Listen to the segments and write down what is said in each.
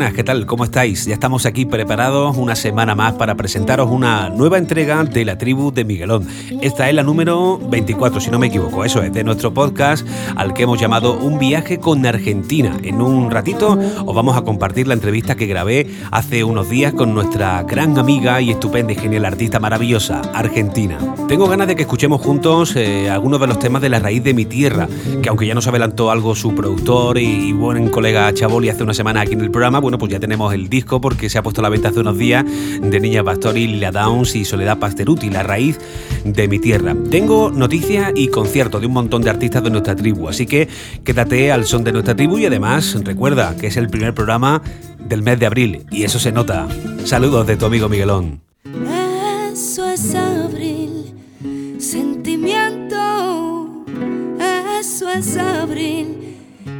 Muy buenas, ¿qué tal? ¿Cómo estáis? Ya estamos aquí preparados una semana más para presentaros una nueva entrega de la tribu de Miguelón. Esta es la número 24, si no me equivoco. Eso es, de nuestro podcast al que hemos llamado Un viaje con Argentina. En un ratito os vamos a compartir la entrevista que grabé hace unos días con nuestra gran amiga y estupenda y genial artista maravillosa, Argentina. Tengo ganas de que escuchemos juntos eh, algunos de los temas de la raíz de mi tierra, que aunque ya nos adelantó algo su productor y, buen colega Chaboli hace una semana aquí en el programa, bueno, pues ya tenemos el disco porque se ha puesto a la venta hace unos días de Niña Pastori, Lila Downs y Soledad Pasteruti, La raíz de mi tierra. Tengo noticias y conciertos de un montón de artistas de nuestra tribu, así que quédate al son de nuestra tribu y además recuerda que es el primer programa del mes de abril y eso se nota. Saludos de tu amigo Miguelón. Eso es abril, sentimiento, eso es abril,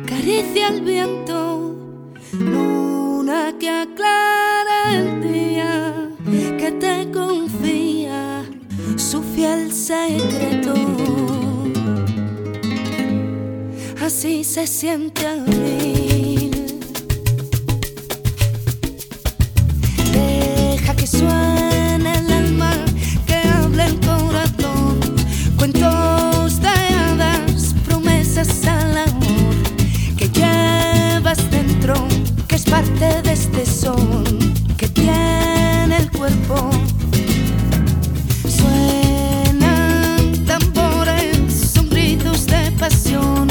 caricia al viento que aclara el día, que te confía su fiel secreto. Así se siente abril. Deja que suene parte de este son que tiene el cuerpo. Suenan tambores, son gritos de pasión,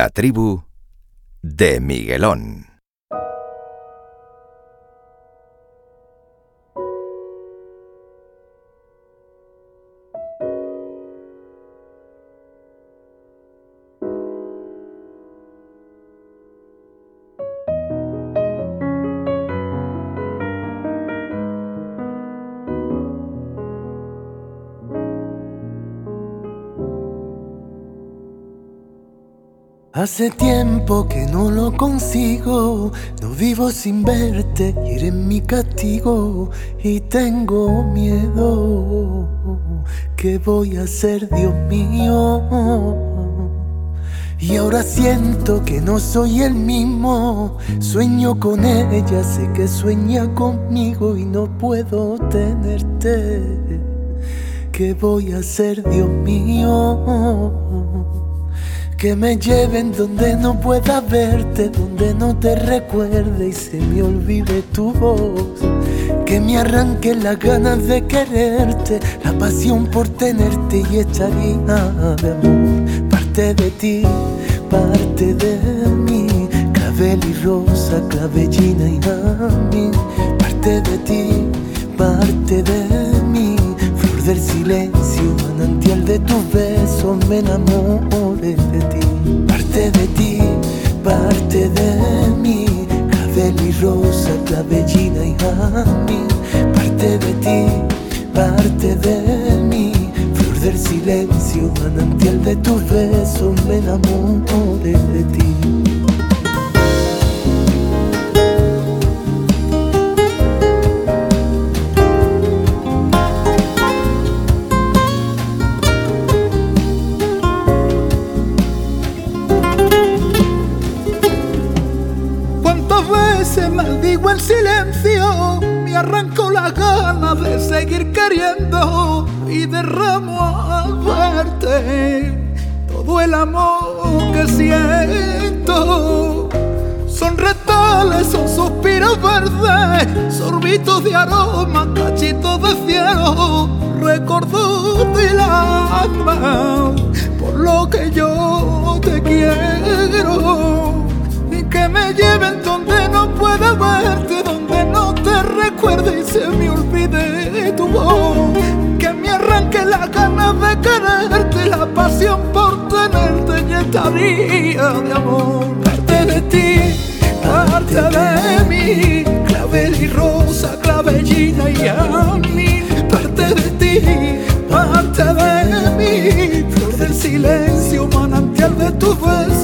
La tribu de Miguelón. Hace tiempo que no lo consigo, no vivo sin verte eres mi castigo y tengo miedo. ¿qué voy a hacer, Dios mío? Y ahora siento que no soy el mismo. Sueño con ella, sé que sueña conmigo y no puedo tenerte. ¿Qué voy a hacer, Dios mío? Que me lleven donde no pueda verte, donde no te recuerde y se me olvide tu voz. Que me arranque las ganas de quererte, la pasión por tenerte y echaría de amor parte de ti, parte de mí. Clavel y rosa, clavellina y mí, parte de ti, parte de mí. Flor del silencio, manantial de tus besos, me enamoré de ti. Parte de ti, parte de mí. Clavel y rosa, clavellina y mí, parte de ti, parte de mí del silencio, manantial de tus besos, me enamoré de ti. Seguir queriendo y derramo al verte todo el amor que siento. Son retales, son suspiros verdes, sorbitos de aroma, cachitos de cielo, recuerdos del alma, por lo que yo te quiero. Y que me lleven donde no pueda verte, donde no te recuerde y se me olvide tu voz arranque la ganas de quererte, la pasión por tenerte y estaría de amor. Parte de ti, parte de mí, clavel y rosa, clavellina y a mí. Parte de ti, parte de mí, flor del silencio, manantial de tu beso,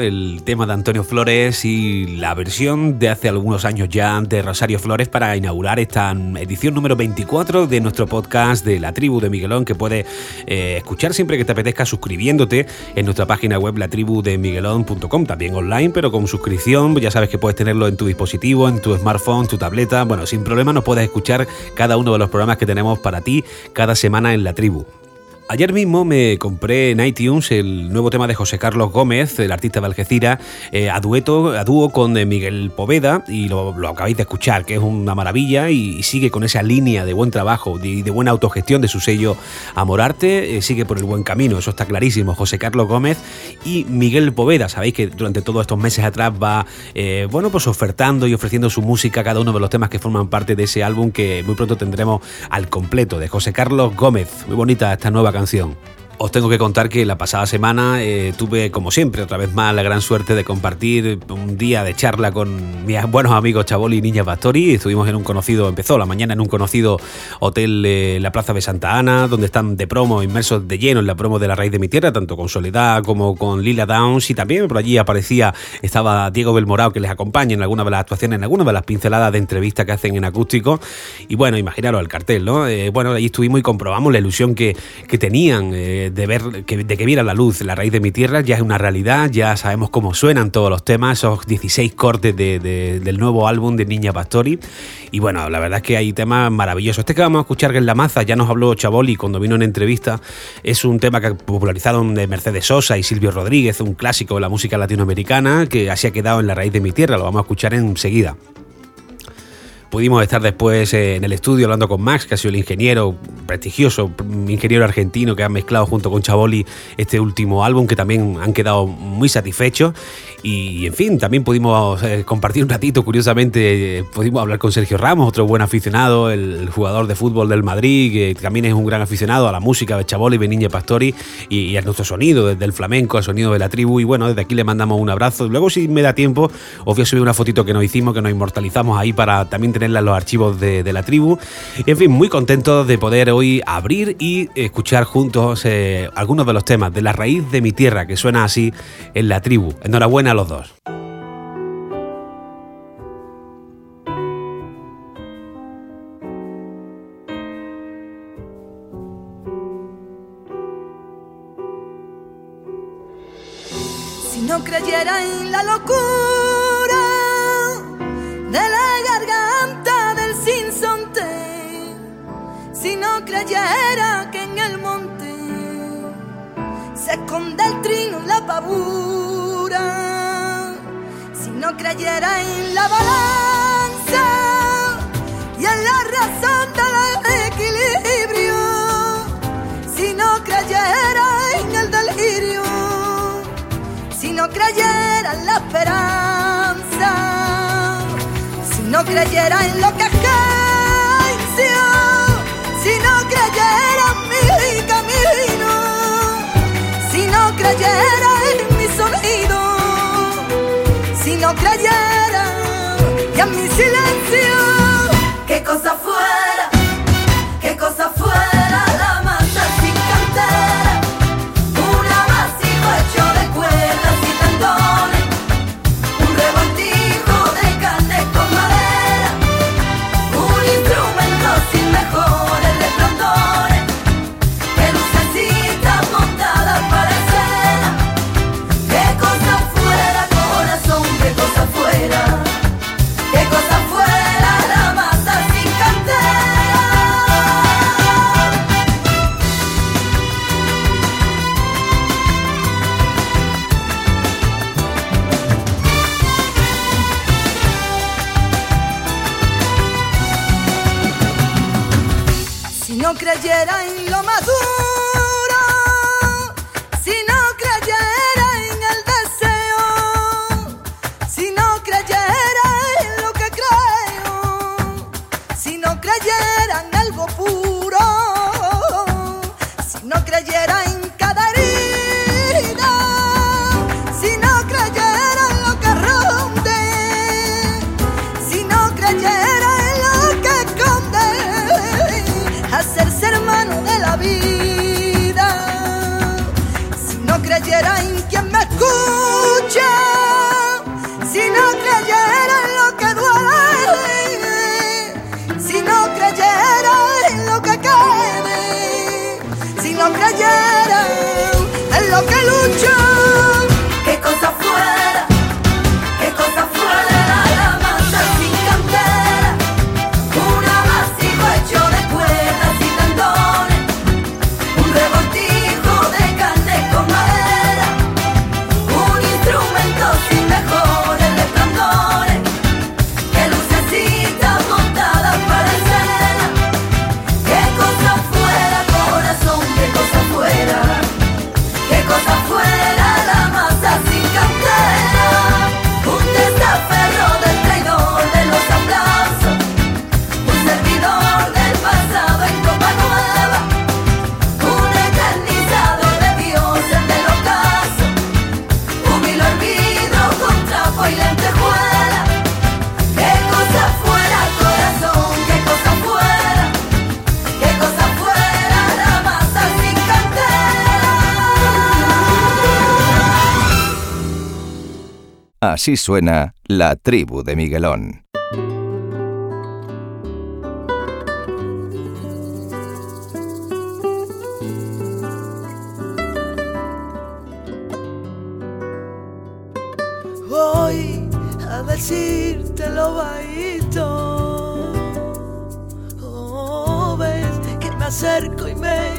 El tema de Antonio Flores y la versión de hace algunos años ya de Rosario Flores para inaugurar esta edición número 24 de nuestro podcast de la tribu de Miguelón que puedes eh, escuchar siempre que te apetezca suscribiéndote en nuestra página web la tribu de Miguelón.com, también online, pero con suscripción, ya sabes que puedes tenerlo en tu dispositivo, en tu smartphone, tu tableta, bueno, sin problema nos puedes escuchar cada uno de los programas que tenemos para ti cada semana en la tribu. Ayer mismo me compré en iTunes el nuevo tema de José Carlos Gómez, el artista de Algeciras, eh, a dueto, a dúo con eh, Miguel Poveda, y lo, acabáis de escuchar, que es una maravilla y, sigue con esa línea de buen trabajo y de, buena autogestión de su sello Amorarte, eh, sigue por el buen camino, eso está clarísimo. José Carlos Gómez y Miguel Poveda, sabéis que durante todos estos meses atrás va, bueno, pues ofertando y ofreciendo su música cada uno de los temas que forman parte de ese álbum que muy pronto tendremos al completo, de José Carlos Gómez. Muy bonita esta nueva canción canción. Os tengo que contar que la pasada semana eh, tuve, como siempre, otra vez más la gran suerte de compartir un día de charla con mis buenos amigos Chaboli y Niña Pastori. Estuvimos en un conocido, empezó la mañana en un conocido hotel en la Plaza de Santa Ana, donde están de promo, inmersos de lleno en la promo de La Raíz de mi Tierra, tanto con Soledad como con Lila Downs. Y también por allí aparecía, estaba Diego Belmorao, que les acompaña en alguna de las actuaciones, en alguna de las pinceladas de entrevista que hacen en acústico. Y bueno, imaginaros el cartel, ¿no? Eh, bueno, allí estuvimos y comprobamos la ilusión que, que tenían. De, ver que, de que viera la luz la raíz de mi tierra, ya es una realidad, ya sabemos cómo suenan todos los temas, esos 16 cortes del nuevo álbum de Niña Pastori. Y bueno, la verdad es que hay temas maravillosos. Este que vamos a escuchar, que es La Maza, ya nos habló Chaboli cuando vino en entrevista, es un tema que popularizaron de Mercedes Sosa y Silvio Rodríguez, un clásico de la música latinoamericana que así ha quedado en la raíz de mi tierra, lo vamos a escuchar enseguida. Pudimos estar después eh, en el estudio hablando con Max, que ha sido el ingeniero prestigioso, ingeniero argentino que ha mezclado junto con Chaboli este último álbum, que también han quedado muy satisfechos. Y en fin, también pudimos eh, compartir un ratito, curiosamente, eh, pudimos hablar con Sergio Ramos, otro buen aficionado, el, jugador de fútbol del Madrid, que también es un gran aficionado a la música de Chaboli, Beniña Pastori y, a nuestro sonido, desde el flamenco al sonido de la tribu. Y bueno, desde aquí le mandamos un abrazo. Luego, si me da tiempo, os voy a subir una fotito que nos hicimos, que nos inmortalizamos ahí para también tenerla en los archivos de, la tribu. Y en fin, muy contentos de poder hoy abrir y escuchar juntos eh, algunos de los temas de la raíz de mi tierra, que suena así en la tribu. Enhorabuena a los dos. Si no creyera en la locura de la si creyera que en el monte se esconde el trino la pavura, si no creyera en la balanza y en la razón del equilibrio, si no creyera en el delirio, si no creyera en la esperanza, si no creyera en lo que es no creyera en mi silencio, qué cosa fuera, Así suena la tribu de Miguelón. Voy a decirte lo bajito. Oh, ves que me acerco y me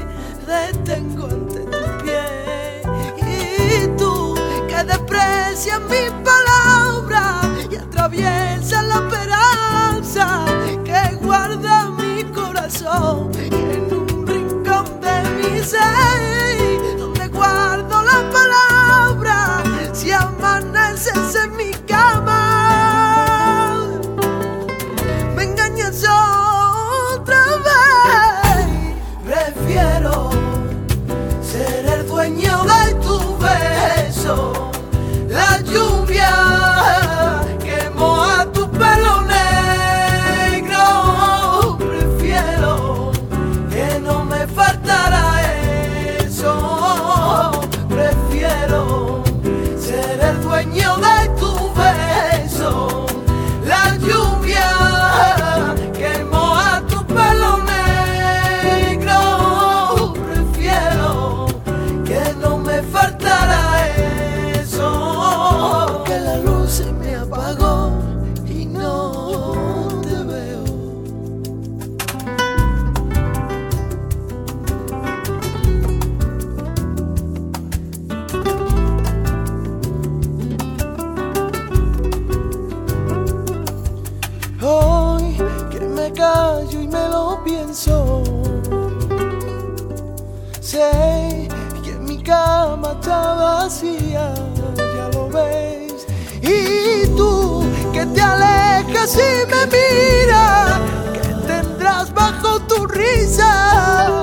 detengo ante tu pie. Y tú que desprecias mi de mi ser donde guardo la palabra. Si amaneces en mi ya lo ves. Y tú que te alejas y me miras, que tendrás bajo tu risa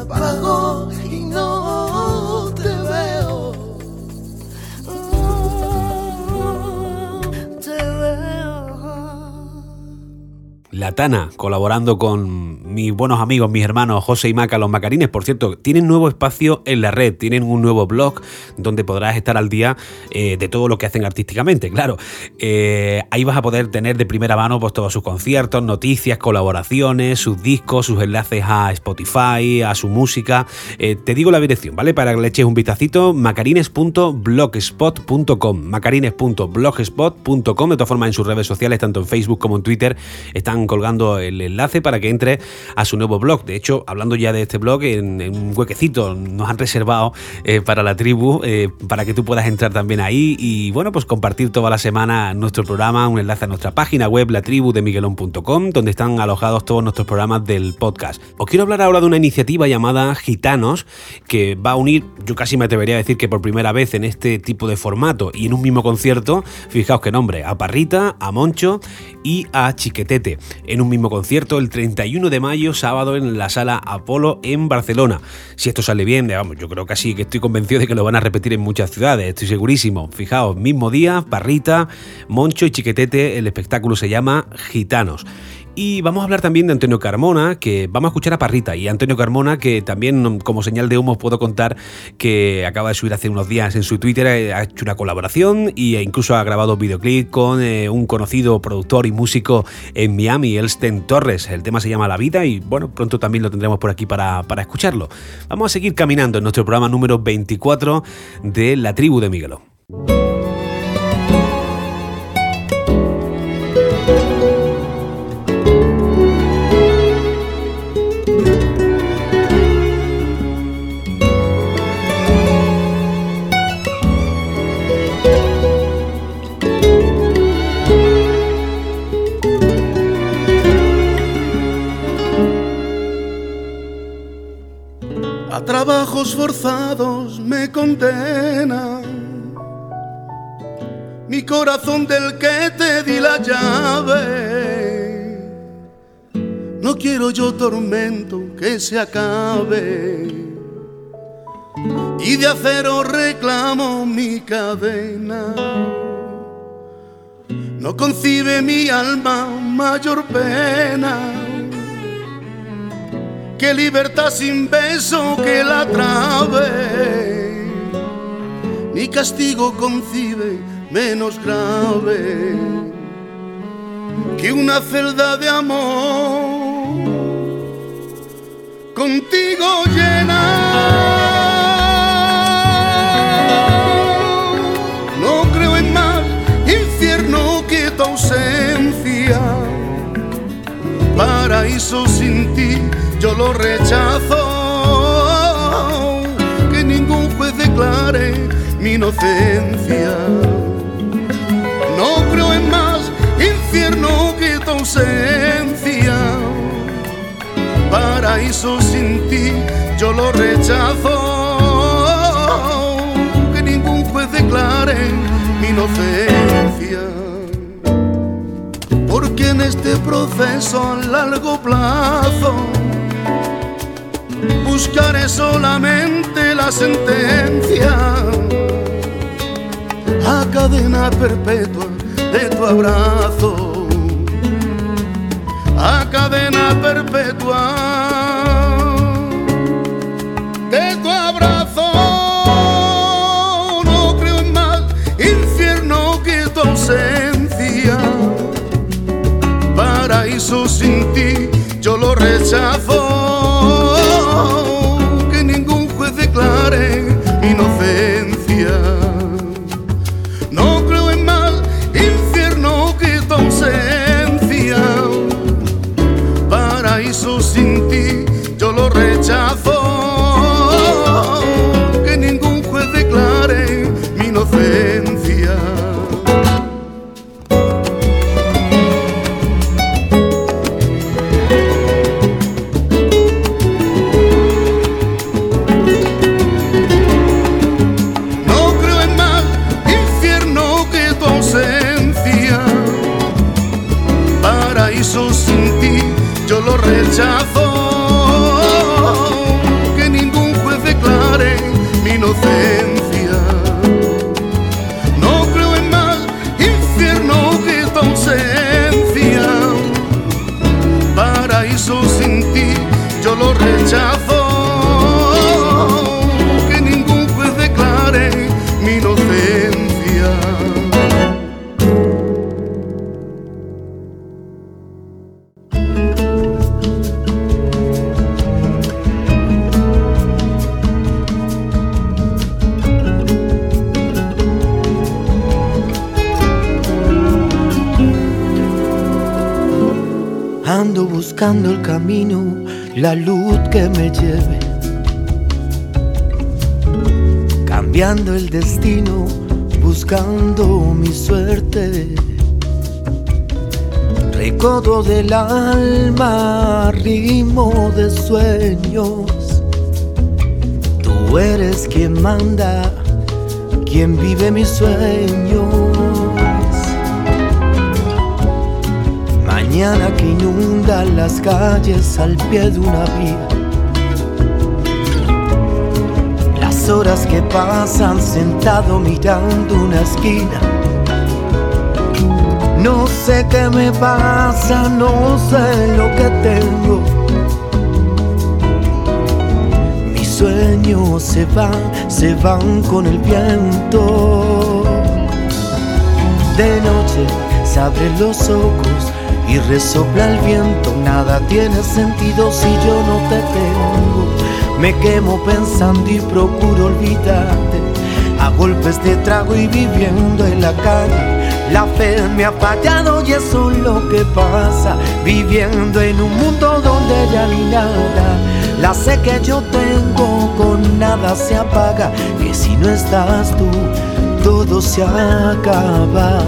apagó La Tana, colaborando con mis buenos amigos, mis hermanos José y Maca, los Macarines. Por cierto, tienen nuevo espacio en la red, tienen un nuevo blog donde podrás estar al día eh, de todo lo que hacen artísticamente, claro. Eh, ahí vas a poder tener de primera mano pues, todos sus conciertos, noticias, colaboraciones, sus discos, sus enlaces a Spotify, a su música. Eh, te digo la dirección, ¿vale? Para que le eches un vistacito, macarines.blogspot.com. Macarines.blogspot.com. De todas formas, en sus redes sociales, tanto en Facebook como en Twitter, están colgando el enlace para que entre a su nuevo blog. De hecho, hablando ya de este blog, en, un huequecito nos han reservado eh, para la tribu, eh, para que tú puedas entrar también ahí y bueno, pues compartir toda la semana nuestro programa, un enlace a nuestra página web, la tribu de miguelón.com, donde están alojados todos nuestros programas del podcast. Os quiero hablar ahora de una iniciativa llamada Gitanos, que va a unir, yo casi me atrevería a decir que por primera vez en este tipo de formato y en un mismo concierto, fijaos qué nombre, a Parrita, a Moncho y a Chiquetete. En un mismo concierto el 31 de mayo, sábado, en la sala Apolo en Barcelona. Si esto sale bien, vamos, yo creo que sí, que estoy convencido de que lo van a repetir en muchas ciudades, estoy segurísimo. Fijaos, mismo día, Parrita, Moncho y Chiquetete, el espectáculo se llama Gitanos. Y vamos a hablar también de Antonio Carmona, que vamos a escuchar a Parrita. Y Antonio Carmona, que también como señal de humo os puedo contar que acaba de subir hace unos días en su Twitter, eh, ha hecho una colaboración e incluso ha grabado videoclip con eh, un conocido productor y músico en Miami, Elsten Torres. El tema se llama La Vida y bueno, pronto también lo tendremos por aquí para, para escucharlo. Vamos a seguir caminando en nuestro programa número 24 de La Tribu de Miguelón. Forzados me condenan. Mi corazón del que te di la llave. No quiero yo tormento que se acabe. Y de acero reclamo mi cadena. No concibe mi alma mayor pena que libertad sin beso que la trabe, ni castigo concibe menos grave que una celda de amor contigo llena. No creo en más infierno que tu ausencia, paraíso sin ti yo lo rechazo. Que ningún juez declare mi inocencia. No creo en más infierno que tu ausencia. Paraíso sin ti, yo lo rechazo. Que ningún juez declare mi inocencia porque en este proceso a largo plazo buscaré solamente la sentencia a cadena perpetua de tu abrazo, a cadena perpetua de tu abrazo. No creo en más infierno que tu ausencia, paraíso sin ti, yo lo rechazo. Oh. La luz que me lleve, cambiando el destino, buscando mi suerte. Recodo del alma, ritmo de sueños. Tú eres quien manda, quien vive mis sueños. Mañana que inunda las calles al pie de una vía. Las horas que pasan sentado mirando una esquina. No sé qué me pasa, no sé lo que tengo. Mis sueños se van, se van con el viento. De noche se abren los ojos y resopla el viento. Nada tiene sentido si yo no te tengo. Me quemo pensando y procuro olvidarte. A golpes de trago y viviendo en la calle. La fe me ha fallado y eso es lo que pasa. Viviendo en un mundo donde ya ni nada. La sé que yo tengo con nada se apaga. Que si no estás tú, todo se acaba.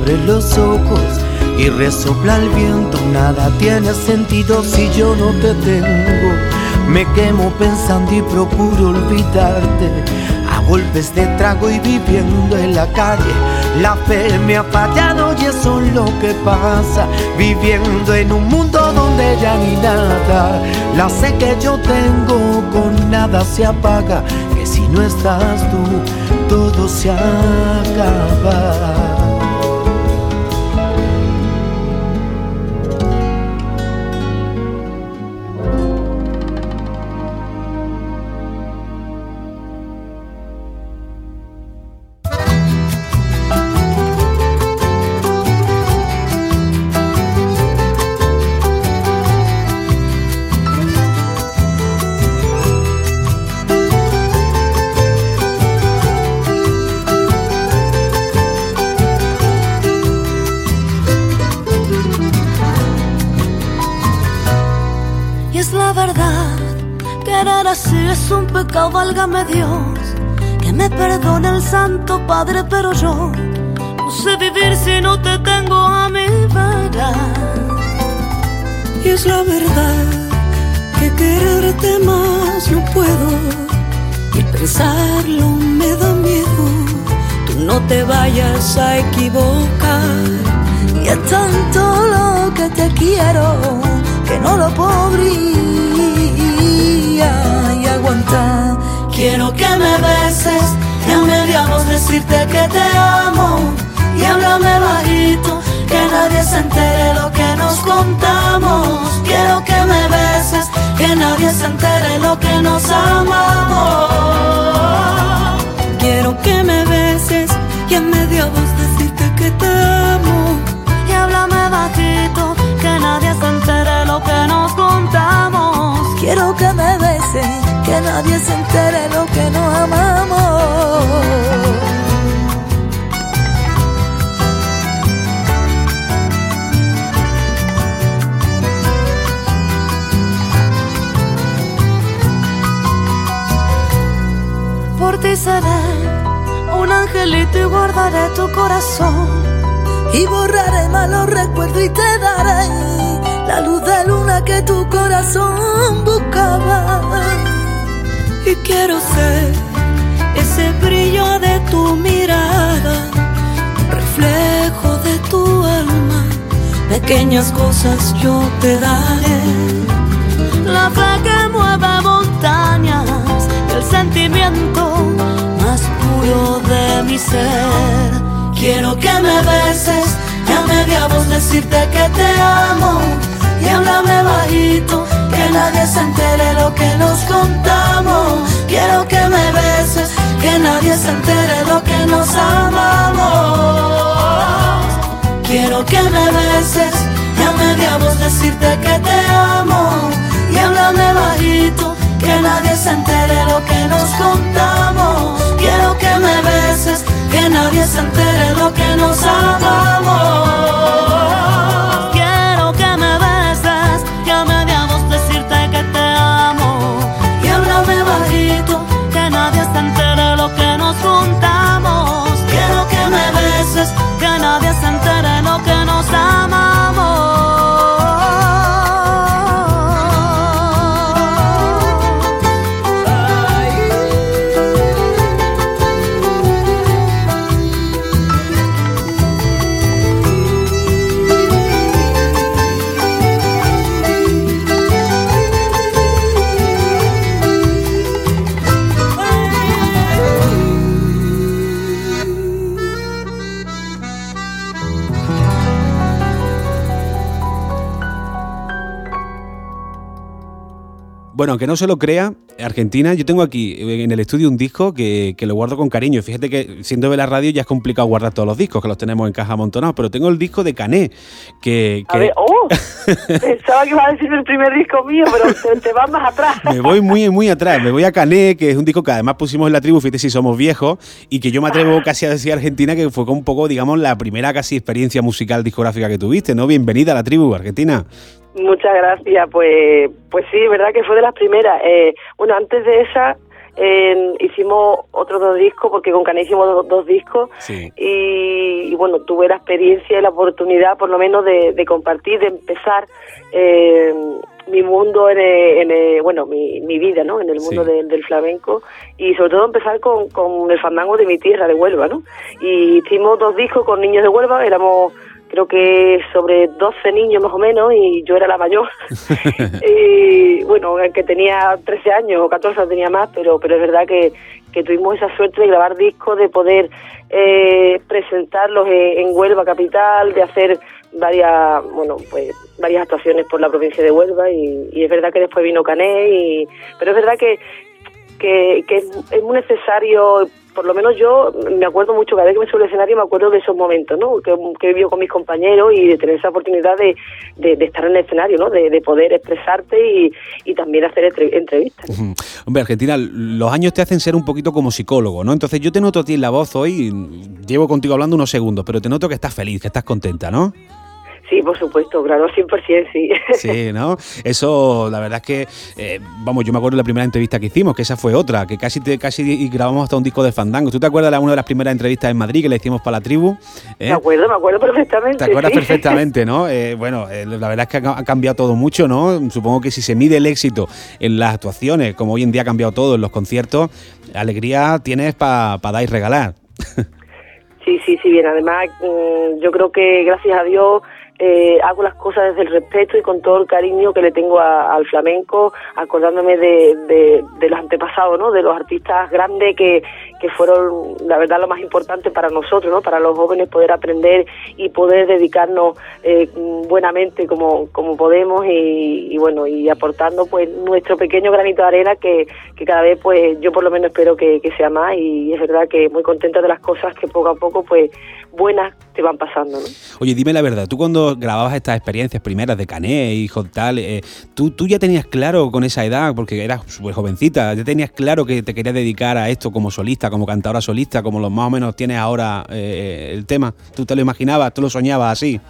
Abre los ojos y resopla el viento. Nada tiene sentido si yo no te tengo. Me quemo pensando y procuro olvidarte. A golpes de trago y viviendo en la calle. La fe me ha fallado y eso es lo que pasa. Viviendo en un mundo donde ya ni nada. La sé que yo tengo con nada se apaga. Que si no estás tú, todo se acaba. Válgame Dios. Que me perdone el Santo Padre, pero yo no sé vivir si no te tengo a mi vera. Y es la verdad que quererte más no puedo. Y pensarlo me da miedo. Tú no te vayas a equivocar. Y es tanto lo que te quiero que no lo podría aguantar. Quiero que me beses y a mediados decirte que te amo. Y háblame bajito, que nadie se entere lo que nos contamos. Quiero que me beses, que nadie se entere lo que nos amamos. Quiero que me beses y en media voz decirte que te amo. Y háblame bajito, que nadie se entere lo que nos contamos. Quiero que me beses, que nadie se entere lo que nos amamos. Por ti seré un angelito y guardaré tu corazón. Y borraré malos recuerdos y te daré la luz de luna que tu corazón buscaba. Y quiero ser ese brillo de tu mirada, reflejo de tu alma. Pequeñas cosas yo te daré. La fe que mueve montañas, el sentimiento más puro de mi ser. Quiero que me beses y a media voz decirte que te amo. Y háblame bajito, que nadie se entere lo que nos contamos. Quiero que me beses, que nadie se entere lo que nos amamos. Quiero que me beses, ya media voz decirte que te amo. Y háblame bajito, que nadie se entere lo que nos contamos. Quiero que me beses, que nadie se entere lo que nos amamos. Bueno, aunque no se lo crea, Argentina, yo tengo aquí en el estudio un disco que, lo guardo con cariño. Fíjate que siendo de la radio ya es complicado guardar todos los discos, que los tenemos en caja amontonados, pero tengo el disco de Cané. Que, A ver, oh, pensaba que iba a decir el primer disco mío, pero te, vas más atrás. me voy muy, muy atrás, me voy a Cané, que es un disco que además pusimos en la tribu, fíjate si somos viejos, y que yo me atrevo casi a decir Argentina que fue un poco, digamos, la primera casi experiencia musical discográfica que tuviste, ¿no? Bienvenida a la tribu, Argentina. Muchas gracias. Pues, pues sí, verdad que fue de las primeras. Eh, bueno, antes de esa eh, hicimos otros dos discos, porque con Cané hicimos dos, discos. Y, bueno, tuve la experiencia y la oportunidad, por lo menos, de, compartir, de empezar eh, mi mundo, en, bueno, mi, mi, vida, ¿no? En el mundo del flamenco. Y sobre todo empezar con, con el fandango de mi tierra, de Huelva, ¿no? Y hicimos dos discos con niños de Huelva, éramos creo que sobre 12 niños más o menos y yo era la mayor. y bueno, que tenía 13 años o 14 tenía más, pero, pero es verdad que, que tuvimos esa suerte de grabar discos, de poder eh, presentarlos en, Huelva capital, de hacer varias, bueno, pues varias actuaciones por la provincia de Huelva y, y es verdad que después vino Cané y, pero es verdad que, que, que es, muy necesario por lo menos yo me acuerdo mucho, cada vez que me subo al escenario me acuerdo de esos momentos, ¿no? Que, que he vivido con mis compañeros y de tener esa oportunidad de, estar en el escenario, ¿no? De, de poder expresarte y, también hacer entrevistas. Hombre, Argentina, los años te hacen ser un poquito como psicólogo, ¿no? Entonces yo te noto a ti en la voz hoy, llevo contigo hablando unos segundos, pero te noto que estás feliz, que estás contenta, ¿no? Sí, por supuesto, claro, 100% sí. Sí, ¿no? Eso, la verdad es que, eh, vamos, yo me acuerdo de la primera entrevista que hicimos, que esa fue otra, que casi te, casi grabamos hasta un disco de Fandango. ¿Tú te acuerdas de una de las primeras entrevistas en Madrid que le hicimos para la tribu? ¿Eh? Me acuerdo, me acuerdo perfectamente. Te acuerdas perfectamente, ¿no? Eh, bueno, la verdad es que ha cambiado todo mucho, ¿no? Supongo que si se mide el éxito en las actuaciones, como hoy en día ha cambiado todo en los conciertos, alegría tienes para dar y regalar. Sí, sí, sí, bien. Además, mm, yo creo que gracias a Dios eh, hago las cosas desde el respeto y con todo el cariño que le tengo al flamenco, acordándome de, de, los antepasados, ¿no? de los artistas grandes que, que fueron, la verdad, lo más importante para nosotros, ¿no? para los jóvenes poder aprender y poder dedicarnos eh, buenamente como, como podemos y, bueno, y aportando pues nuestro pequeño granito de arena que, que cada vez pues yo por lo menos espero que sea más y es verdad que muy contenta de las cosas que poco a poco pues buenas te van pasando. ¿no? Oye, dime la verdad, tú cuando grababas estas experiencias primeras de Cané, y tal, eh, ¿tú, ¿tú ya tenías claro con esa edad, porque eras súper jovencita, ya tenías claro que te querías dedicar a esto como solista, como cantadora solista, como lo más o menos tienes ahora eh, el tema? ¿Tú te lo imaginabas, tú lo soñabas así?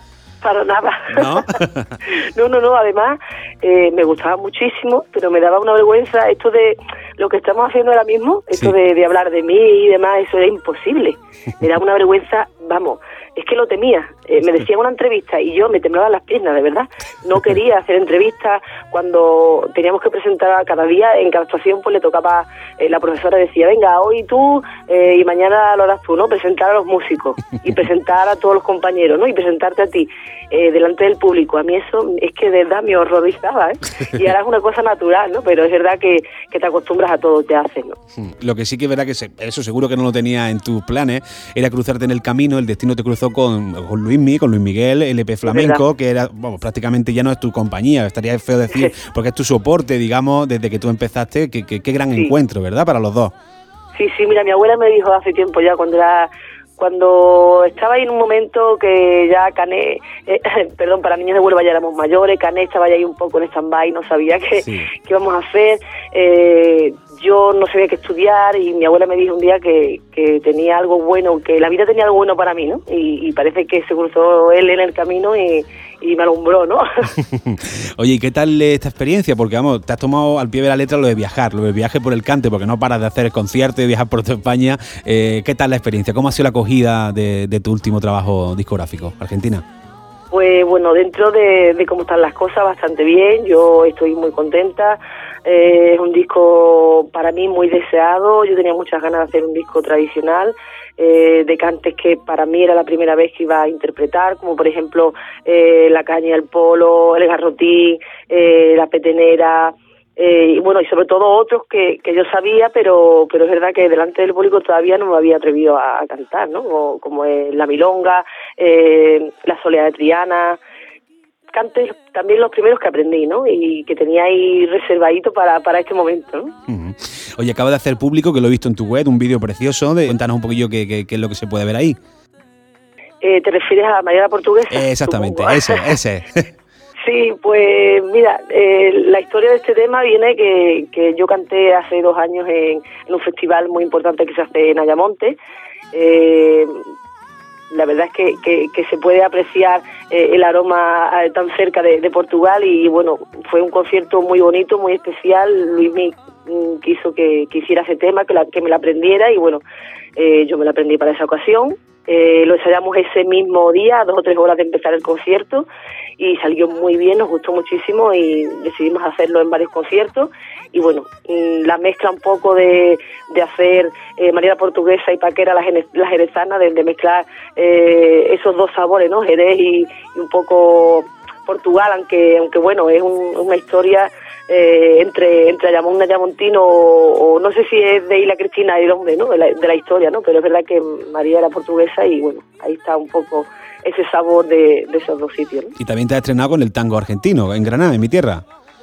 para nada. ¿No? no, no, no, además eh, me gustaba muchísimo, pero me daba una vergüenza esto de lo que estamos haciendo ahora mismo, esto de, de, hablar de mí y demás, eso era imposible. Me daba una vergüenza, vamos, es que lo temía. Eh, me decían una entrevista y yo me temblaban las piernas, de verdad. No quería hacer entrevistas cuando teníamos que presentar cada día, en cada actuación pues le tocaba, eh, la profesora decía, venga, hoy tú eh, y mañana lo harás tú, ¿no? Presentar a los músicos y presentar a todos los compañeros, ¿no? Y presentarte a ti delante del público. A mí eso es que de verdad me horrorizaba, ¿eh? Y ahora es una cosa natural, ¿no? Pero es verdad que, que te acostumbras a todo, te haces, ¿no? Hmm. Lo que sí que es verdad que eso seguro que no lo tenía en tus planes, era cruzarte en el camino, el destino te cruzó con, con Luismi, con Luis Miguel, LP Flamenco, que era, bueno, prácticamente ya no es tu compañía, estaría feo decir, porque es tu soporte, digamos, desde que tú empezaste, que, qué gran encuentro, ¿verdad? Para los dos. Sí, sí, mira, mi abuela me dijo hace tiempo ya, cuando era cuando estaba ahí en un momento que ya Cané, eh, perdón, para niños de Huelva ya éramos mayores, Cané estaba ahí un poco en stand-by, no sabía qué, qué íbamos a hacer, eh, yo no sabía qué estudiar y mi abuela me dijo un día que, que tenía algo bueno, que la vida tenía algo bueno para mí, ¿no? Y, y parece que se cruzó él en el camino y, y me alumbró, ¿no? Oye, ¿y qué tal esta experiencia? Porque, vamos, te has tomado al pie de la letra lo de viajar, lo de viaje por el cante, porque no paras de hacer conciertos y viajar por toda España. Eh, ¿Qué tal la experiencia? ¿Cómo ha sido la acogida de, tu último trabajo discográfico, Argentina? Pues bueno, dentro de, cómo están las cosas, bastante bien. Yo estoy muy contenta. Eh, es un disco para mí muy deseado. Yo tenía muchas ganas de hacer un disco tradicional eh, de cantes que para mí era la primera vez que iba a interpretar, como por ejemplo eh, La caña, el polo, el garrotín, eh, la petenera, eh, y bueno, y sobre todo otros que, que yo sabía, pero pero es verdad que delante del público todavía no me había atrevido a, cantar, ¿no? Como, La Milonga, La Soledad de Triana, cantes también los primeros que aprendí, ¿no? Y que tenía ahí reservadito para, para este momento, ¿no? Oye, acabo de hacer público, que lo he visto en tu web, un vídeo precioso. De, cuéntanos un poquillo qué, qué, es lo que se puede ver ahí. Eh, ¿Te refieres a María Portuguesa? exactamente, ese, ese. Sí, pues mira, eh, la historia de este tema viene que, que yo canté hace dos años en, un festival muy importante que se hace en Ayamonte. Eh, la verdad es que, que, se puede apreciar eh, el aroma eh, tan cerca de, Portugal y bueno, fue un concierto muy bonito, muy especial. Luis me mm, quiso que, que, hiciera ese tema, que, la, que me la aprendiera y bueno, yo me la aprendí para esa ocasión. Lo ensayamos ese mismo día, dos o tres horas de empezar el concierto y salió muy bien, nos gustó muchísimo y decidimos hacerlo en varios conciertos y bueno, mm, la mezcla un poco de, de hacer eh, María Portuguesa y Paquera la, la jerezana, de, mezclar eh, esos dos sabores, ¿no? Jerez y, un poco Portugal, aunque aunque bueno, es una historia eh, entre entre Ayamón y Ayamontino o, no sé si es de Isla Cristina y hombre, ¿no? De la, de la historia, ¿no? Pero es verdad que María era portuguesa y bueno, ahí está un poco ese sabor de, esos dos sitios. Y también te has estrenado con el tango argentino, en Granada, en mi tierra.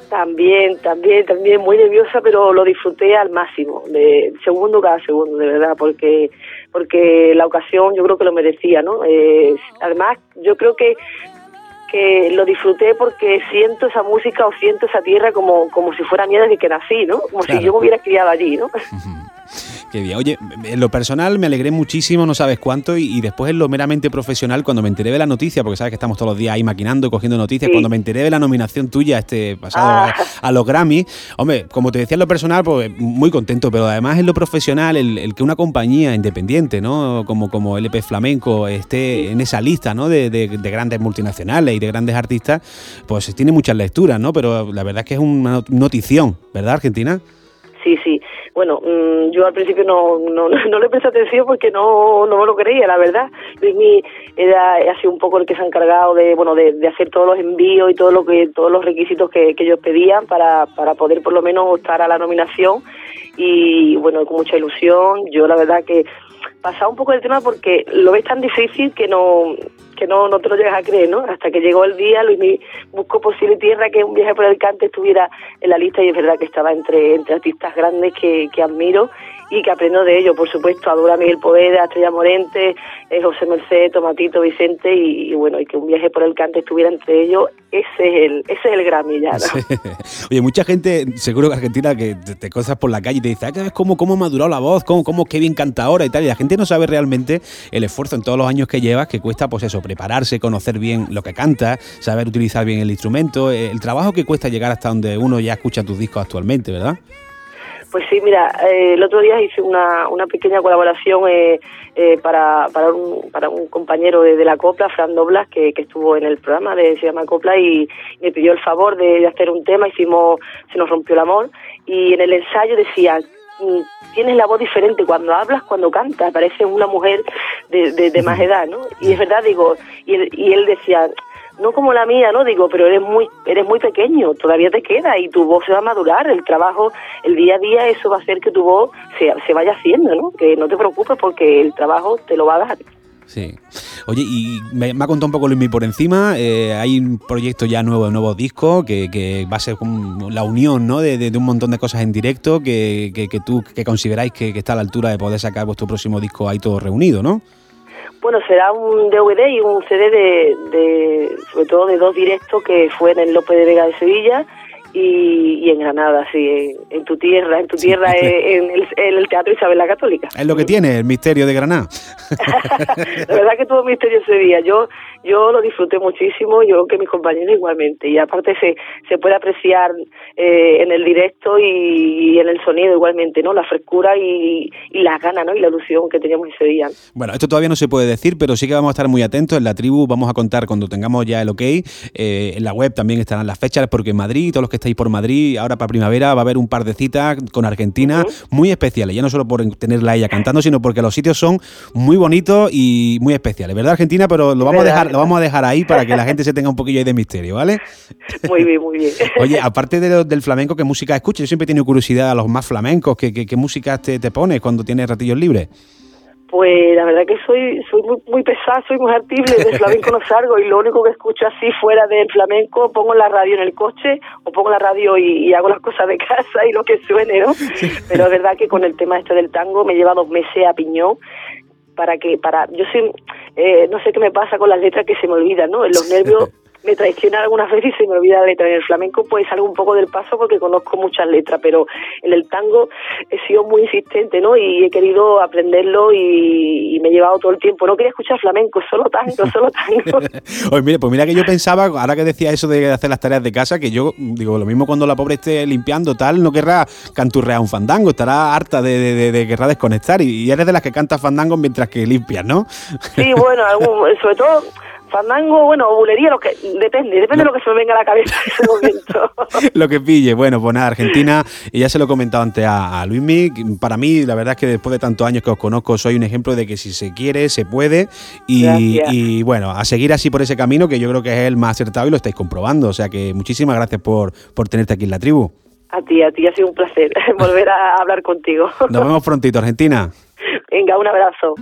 También, también, también muy nerviosa, pero lo disfruté al máximo, de segundo cada segundo, de verdad, porque porque la ocasión yo creo que lo merecía, ¿no? Eh, además, yo creo que que lo disfruté porque siento esa música o siento esa tierra como, como si fuera mía desde que nací, ¿no? Como si yo me hubiera criado allí, ¿no? Qué bien. Oye, en lo personal me alegré muchísimo, no sabes cuánto, y, después en lo meramente profesional, cuando me enteré de la noticia, porque sabes que estamos todos los días ahí maquinando, cogiendo noticias, cuando me enteré de la nominación tuya este pasado ah. a, los Grammy, hombre, como te decía en lo personal, pues muy contento, pero además en lo profesional, el, que una compañía independiente, ¿no? Como, como LP Flamenco esté en esa lista, ¿no? De, de, grandes multinacionales y de grandes artistas, pues tiene muchas lecturas, ¿no? Pero la verdad es que es una notición, ¿verdad, Argentina? Sí, sí. Bueno, mm, yo al principio no, no, no le presté atención porque no, no me lo creía, la verdad. Luismi era, ha sido un poco el que se ha encargado de, bueno, de, hacer todos los envíos y todo lo que, todos los requisitos que, que ellos pedían para, para poder por lo menos estar a la nominación. Y bueno, con mucha ilusión. Yo la verdad que pasaba un poco el tema porque lo ves tan difícil que no que no, no te lo llegas a creer, ¿no? Hasta que llegó el día, Luis buscó Posible Tierra, que un viaje por el cante estuviera en la lista y es verdad que estaba entre, entre artistas grandes que, que admiro y que aprendo de ello, por supuesto, a Miguel Poveda, Estrella Morente, eh, José Merced, Tomatito, Vicente y, bueno, y que un viaje por el cante estuviera entre ellos, ese es el, ese es el Grammy ya, Oye, mucha gente, seguro que Argentina, que te, cosas por la calle y te dice, ah, ¿cómo, cómo ha madurado la voz? ¿Cómo, cómo qué bien canta ahora y tal? Y la gente no sabe realmente el esfuerzo en todos los años que llevas, que cuesta, pues eso, prepararse, conocer bien lo que canta, saber utilizar bien el instrumento, eh, el trabajo que cuesta llegar hasta donde uno ya escucha tus discos actualmente, ¿verdad? Pues sí, mira, eh, el otro día hice una, una pequeña colaboración eh, eh, para, para, un, para un compañero de, la Copla, Fran Doblas, que, que, estuvo en el programa de Se llama Copla y me pidió el favor de, hacer un tema, hicimos Se nos rompió el amor y en el ensayo decía, mm, tienes la voz diferente cuando hablas, cuando cantas, parece una mujer de, de, de más edad, ¿no? Y es verdad, digo, y, y él decía, no como la mía, ¿no? Digo, pero eres muy, eres muy pequeño, todavía te queda y tu voz se va a madurar, el trabajo, el día a día, eso va a hacer que tu voz se, se vaya haciendo, ¿no? Que no te preocupes porque el trabajo te lo va a dar. Sí. Oye, y me, ha contado un poco Luismi por encima, eh, hay un proyecto ya nuevo, nuevo disco, que, que va a ser como la unión ¿no? de, un montón de cosas en directo, que, que, tú que consideráis que, está a la altura de poder sacar vuestro próximo disco ahí todo reunido, ¿no? Bueno, será un DVD y un CD de, sobre todo de dos directos que fue en el López de Vega de Sevilla y, en Granada, sí, en, tu tierra, en tu tierra, en, el, Teatro Isabel la Católica. Es lo que tiene el misterio de Granada. la verdad que todo misterio ese día. Yo yo lo disfruté muchísimo, yo creo que mis compañeros igualmente. Y aparte se, se puede apreciar eh, en el directo y, en el sonido igualmente, ¿no? La frescura y, y la gana, ¿no? Y la ilusión que teníamos ese día. Bueno, esto todavía no se puede decir, pero sí que vamos a estar muy atentos. En la tribu vamos a contar cuando tengamos ya el ok. Eh, en la web también estarán las fechas, porque en Madrid, todos los que estáis por Madrid, ahora para primavera va a haber un par de citas con Argentina muy especiales. Ya no solo por tenerla ella cantando, sino porque los sitios son muy bonitos y muy especiales. ¿Verdad, Argentina? Pero lo vamos a dejar vamos a dejar ahí para que la gente se tenga un poquillo ahí de misterio, ¿vale? Muy bien, muy bien. Oye, aparte de del flamenco, ¿qué música escuchas? Yo siempre he tenido curiosidad a los más flamencos, ¿qué, qué, música te, te pones cuando tienes ratillos libres? Pues la verdad que soy soy muy, muy pesada, soy muy artible, del flamenco no salgo y lo único que escucho así fuera del flamenco, pongo la radio en el coche o pongo la radio y, hago las cosas de casa y lo que suene, ¿no? Pero es verdad que con el tema este del tango me lleva dos meses a piñón para que, para, yo soy, eh, no sé qué me pasa con las letras que se me olvidan, ¿no? En los nervios me traiciona algunas veces y se me olvida la letra. En el flamenco pues salgo un poco del paso porque conozco muchas letras, pero en el tango he sido muy insistente, ¿no? Y he querido aprenderlo y, me he llevado todo el tiempo. No quería escuchar flamenco, solo tango, solo tango. Oye, mire, pues mira que yo pensaba, ahora que decía eso de hacer las tareas de casa, que yo digo, lo mismo cuando la pobre esté limpiando tal, no querrá canturrear un fandango, estará harta de, de, de, querrá desconectar y, eres de las que canta fandango mientras que limpias, ¿no? Sí, bueno, sobre todo Fandango, bueno, bulería, lo que depende, depende de lo que se me venga a la cabeza en ese momento. lo que pille, bueno, pues nada, Argentina, y ya se lo he comentado antes a, a Luismi, para mí la verdad es que después de tantos años que os conozco soy un ejemplo de que si se quiere, se puede, y, bueno, a seguir así por ese camino que yo creo que es el más acertado y lo estáis comprobando, o sea que muchísimas gracias por, por tenerte aquí en la tribu. A ti, a ti, ha sido un placer volver a hablar contigo. Nos vemos prontito, Argentina. Venga, un abrazo.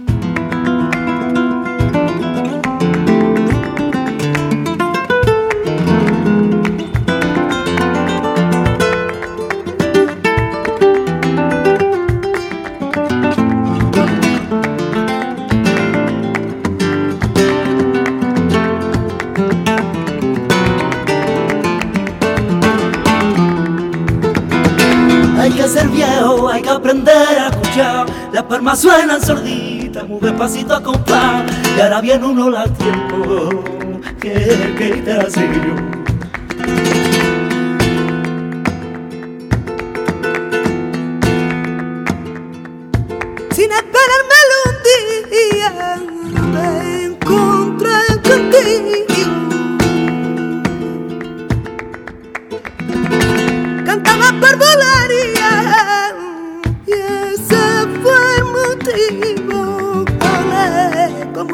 Ser viejo, hay que aprender a escuchar. Las palmas suenan sorditas, muy despacito a comprar. Y ahora viene uno la tiempo, que, que te. Sin esperármelo un día, me encontré contigo. Cantaba por volar y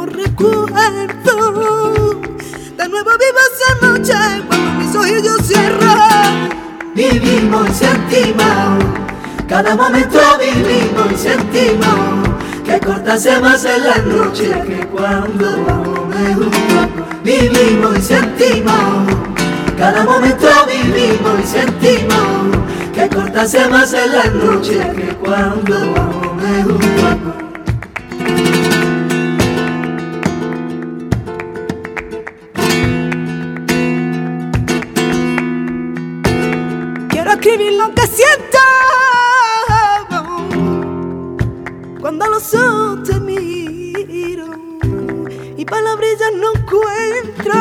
recuerdo. De nuevo vivo esa noche cuando mis ojos yo cierro vivimos y sentimos cada momento vivimos y sentimos que corta se más en la noche que cuando me vivimos y sentimos cada momento vivimos y sentimos que corta se más en la noche que cuando me gusta. Que siento cuando los ojos te miro y palabrillas no encuentro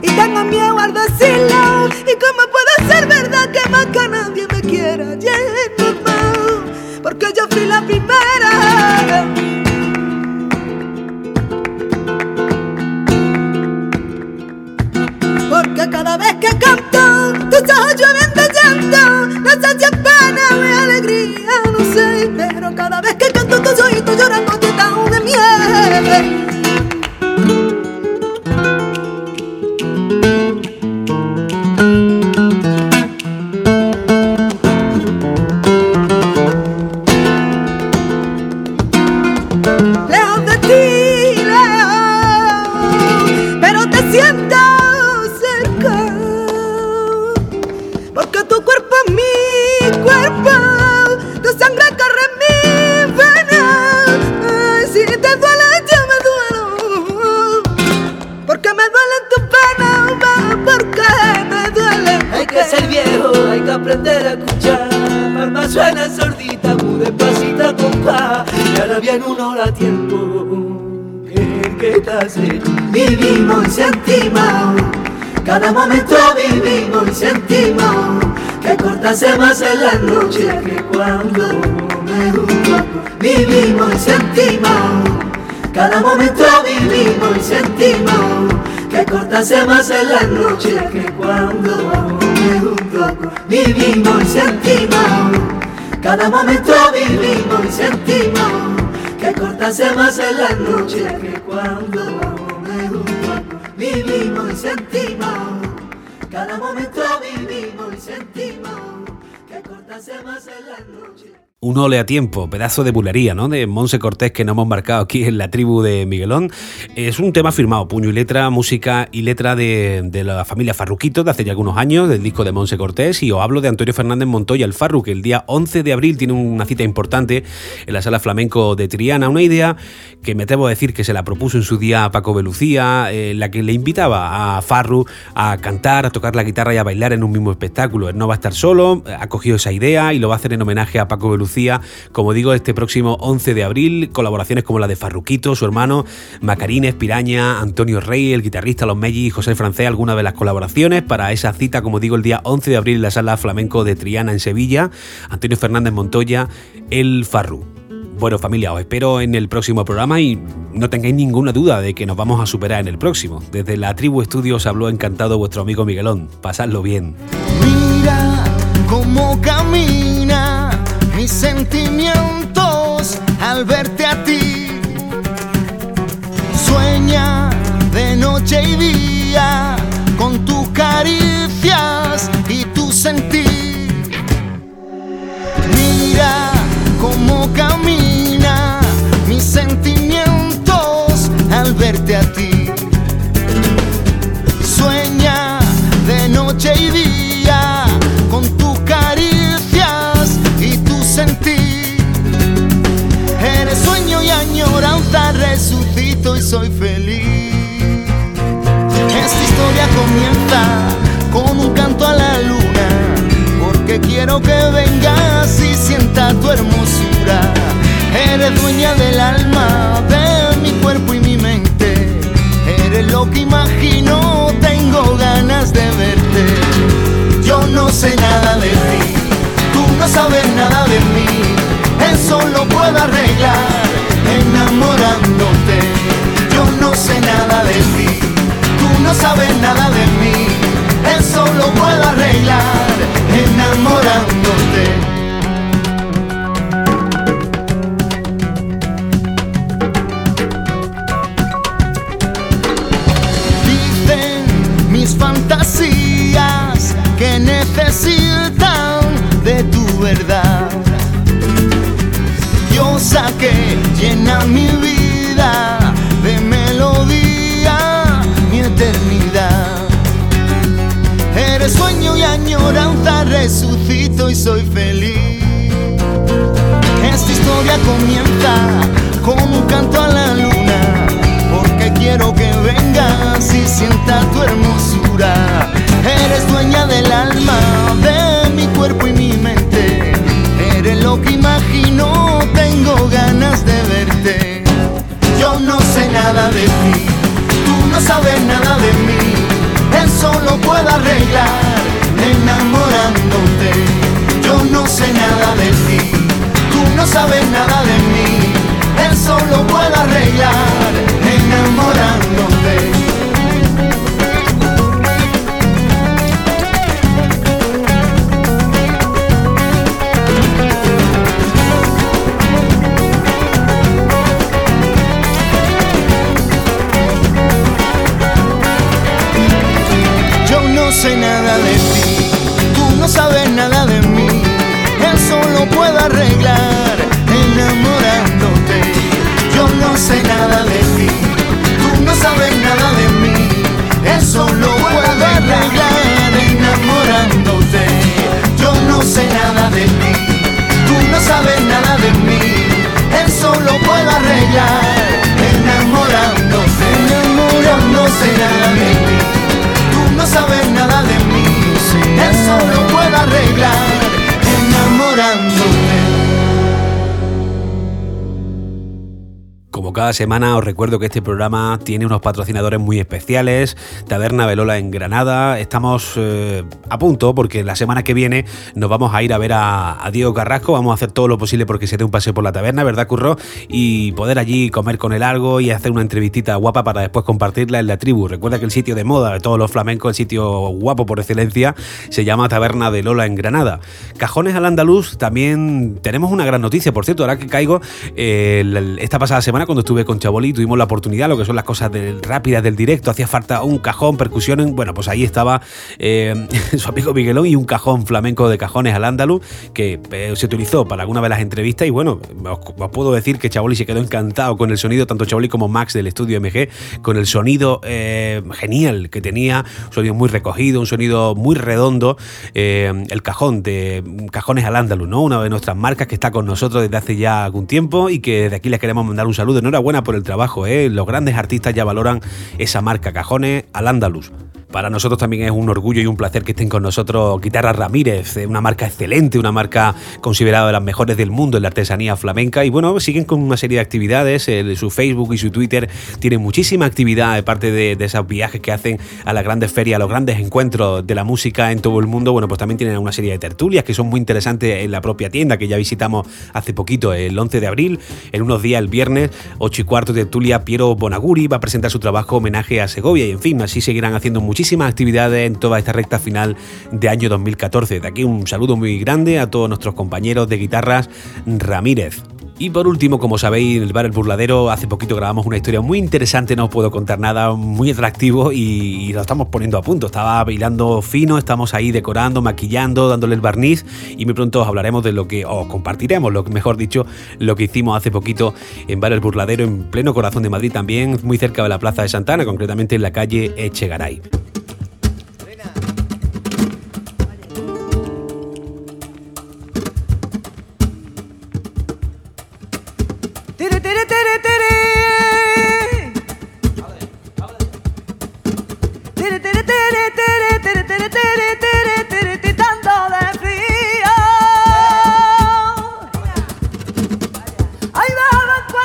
y tengo miedo al decirlo. ¿Y cómo puede ser verdad que más que nadie me quiera? Más, porque yo fui la primera. Que aprender a escuchar. Palma suena sordita, muy despacita, compa. Y ahora viene una hora tiempo. Que, que estás Vivimos y sentimos. Cada momento vivimos y sentimos. Que corta se más en la noche que cuando me junto. Vivimos y sentimos. Cada momento vivimos y sentimos que corta se más en la noche que cuando Vivimos y sentimos. Cada momento vivimos y sentimos que corta se más en la noche que cuando me junto. Vivimos y sentimos. Cada momento vivimos y sentimos que corta se más en la noche un ole a tiempo, pedazo de bulería, ¿no? De Monse Cortés que nos hemos marcado aquí en la tribu de Miguelón. Es un tema firmado, puño y letra, música y letra de, la familia Farruquito de hace ya algunos años, del disco de Monse Cortés. Y os hablo de Antonio Fernández Montoya, el Farru, que el día 11 de abril tiene una cita importante en la sala flamenco de Triana. Una idea que me atrevo a decir que se la propuso en su día a Paco Belucía, eh, la que le invitaba a Farru a cantar, a tocar la guitarra y a bailar en un mismo espectáculo. Él no va a estar solo, ha cogido esa idea y lo va a hacer en homenaje a Paco Belucía como digo, este próximo 11 de abril, colaboraciones como la de Farruquito, su hermano, Macarines, Piraña, Antonio Rey, el guitarrista Los Melli y José Francés, algunas de las colaboraciones para esa cita, como digo, el día 11 de abril en la sala flamenco de Triana en Sevilla, Antonio Fernández Montoya, el Farru. Bueno familia, os espero en el próximo programa y no tengáis ninguna duda de que nos vamos a superar en el próximo. Desde la Tribu Estudios habló encantado vuestro amigo Miguelón. Pasadlo bien. Mira cómo camina mis sentimientos al verte a ti. Sueña de noche y día con tus caricias y tu sentir. Mira cómo camina mis sentimientos resucito y soy feliz. Esta historia comienza con un canto a la luna, porque quiero que vengas y sienta tu hermosura. Eres dueña del alma, de mi cuerpo y mi mente. Eres lo que imagino, tengo ganas de verte. Yo no sé nada de ti no sabes nada de mí, eso lo puedo arreglar enamorándote. Yo no sé nada de ti, tú no sabes nada de mí, eso lo puedo arreglar enamorándote. Dicen mis fantasías que llena mi vida de melodía, mi eternidad. Eres sueño y añoranza, resucito y soy feliz. Esta historia comienza con un canto a la luna, porque quiero que vengas y sienta tu hermosura. Eres dueña del alma, de tú no sabes nada de mí. Eso lo puedo arreglar enamorándote. Yo no sé nada de ti, tú no sabes nada de mí. Eso lo puedo arreglar enamorándote. Semana os recuerdo que este programa tiene unos patrocinadores muy especiales, Taberna Velola en Granada. Estamos eh, a punto porque la semana que viene nos vamos a ir a ver a, Diego Carrasco, vamos a hacer todo lo posible porque se dé un paseo por la taberna, ¿verdad, Curro? Y poder allí comer con él algo y hacer una entrevistita guapa para después compartirla en la tribu. Recuerda que el sitio de moda de todos los flamencos, el sitio guapo por excelencia, se llama Taberna de Lola en Granada. Cajones al andaluz, también tenemos una gran noticia, por cierto, ahora que caigo, esta pasada semana cuando estuve con Chabolí tuvimos la oportunidad, lo que son las cosas rápidas del directo, hacía falta un cajón, percusión, bueno, pues ahí estaba eh, su amigo Miguelón y un cajón flamenco de cajones al andaluz que eh, se utilizó para alguna de las entrevistas y bueno, os, puedo decir que Chabolí se quedó encantado con el sonido, tanto Chabolí como Max del estudio MG, con el sonido eh, genial que tenía, un sonido muy recogido, un sonido muy redondo, el cajón de Cajones al Andaluz, ¿no? Una de nuestras marcas que está con nosotros desde hace ya algún tiempo y que de aquí les queremos mandar un saludo. Enhorabuena por el trabajo, ¿eh? Los grandes artistas ya valoran esa marca, Cajones al Andaluz. Para nosotros también es un orgullo y un placer que estén con nosotros Guitarra Ramírez, eh, una marca excelente, una marca considerada de las mejores del mundo en la artesanía flamenca. Y bueno, siguen con una serie de actividades. su Facebook y su Twitter tienen muchísima actividad de parte de, esos viajes que hacen a las grandes ferias, a los grandes encuentros de la música en todo el mundo. Bueno, pues también tienen una serie de tertulias que son muy interesantes en la propia tienda que ya visitamos hace poquito, el 11 de abril. En unos días, el viernes, 8 y cuarto, tertulia Piero Bonaguri va a presentar su trabajo homenaje a Segovia. Y en fin, así seguirán haciendo muchísimas muchísimas actividades en toda esta recta final de año 2014. De aquí un saludo muy grande a todos nuestros compañeros de guitarras Ramírez. Y por último, como sabéis, en el bar El Burladero hace poquito grabamos una historia muy interesante, no os puedo contar nada, muy atractivo y, lo estamos poniendo a punto. Estaba bailando fino, estamos ahí decorando, maquillando, dándole el barniz y muy pronto os hablaremos de lo que, o compartiremos, lo mejor dicho, lo que hicimos hace poquito en bar El Burladero, en pleno corazón de Madrid también, muy cerca de la Plaza de Santana, concretamente en la calle Echegaray.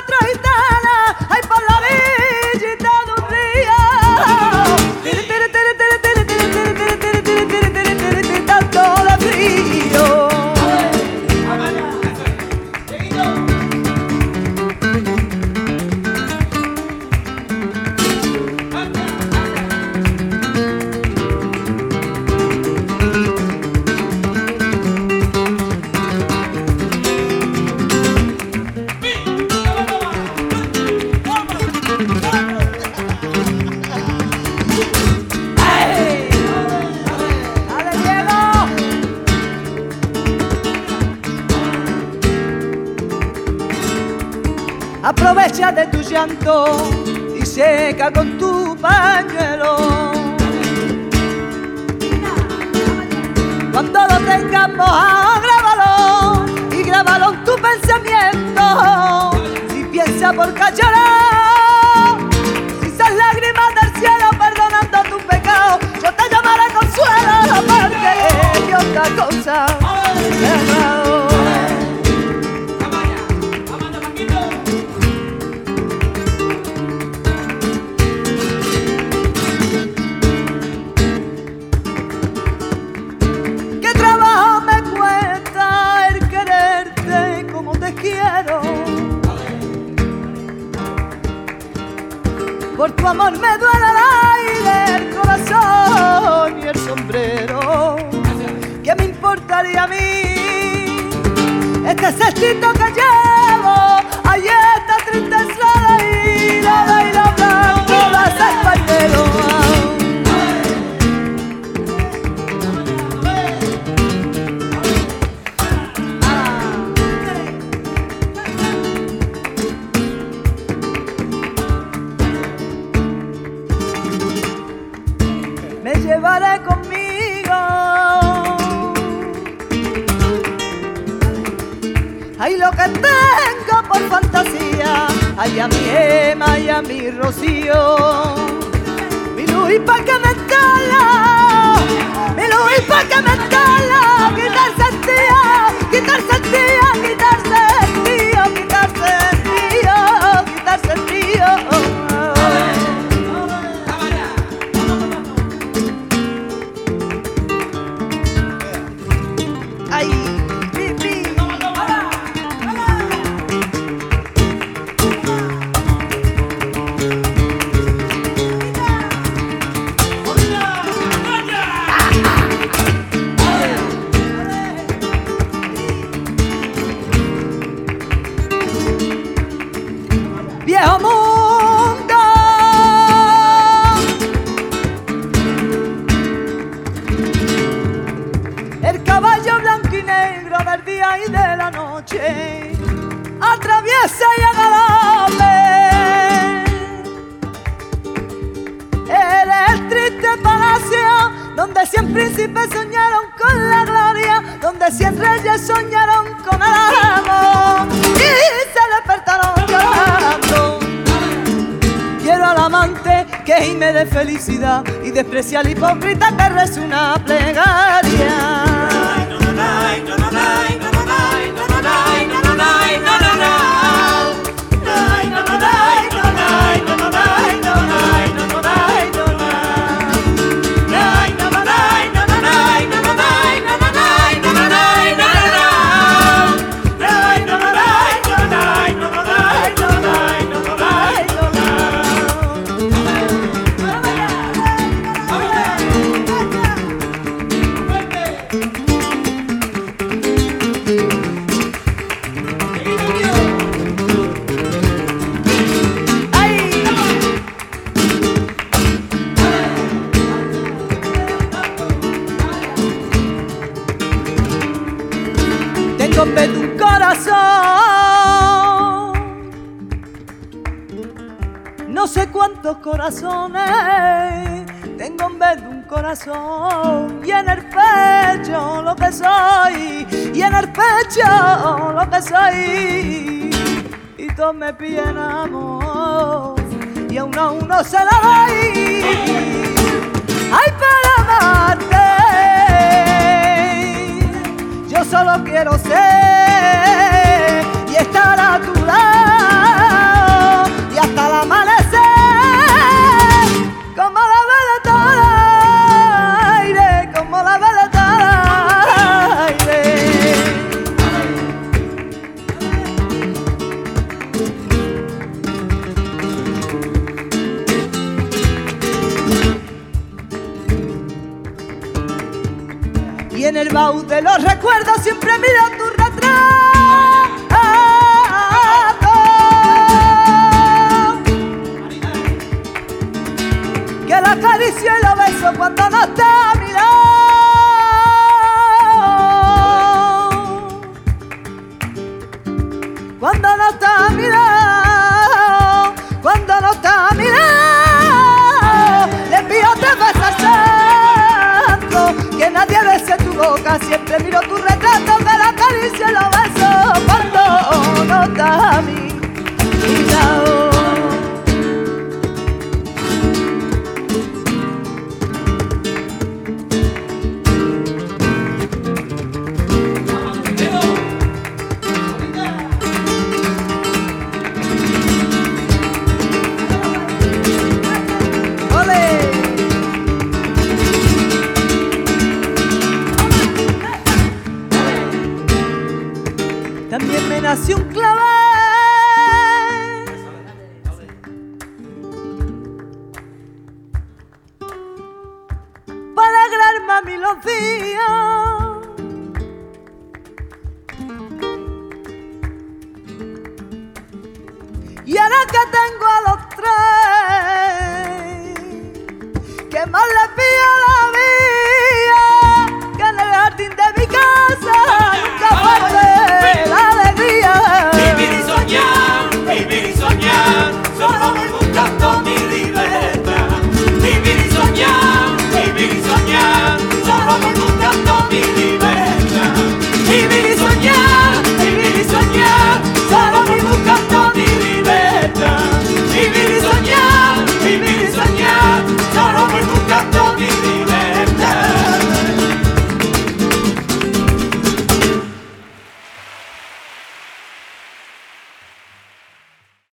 Y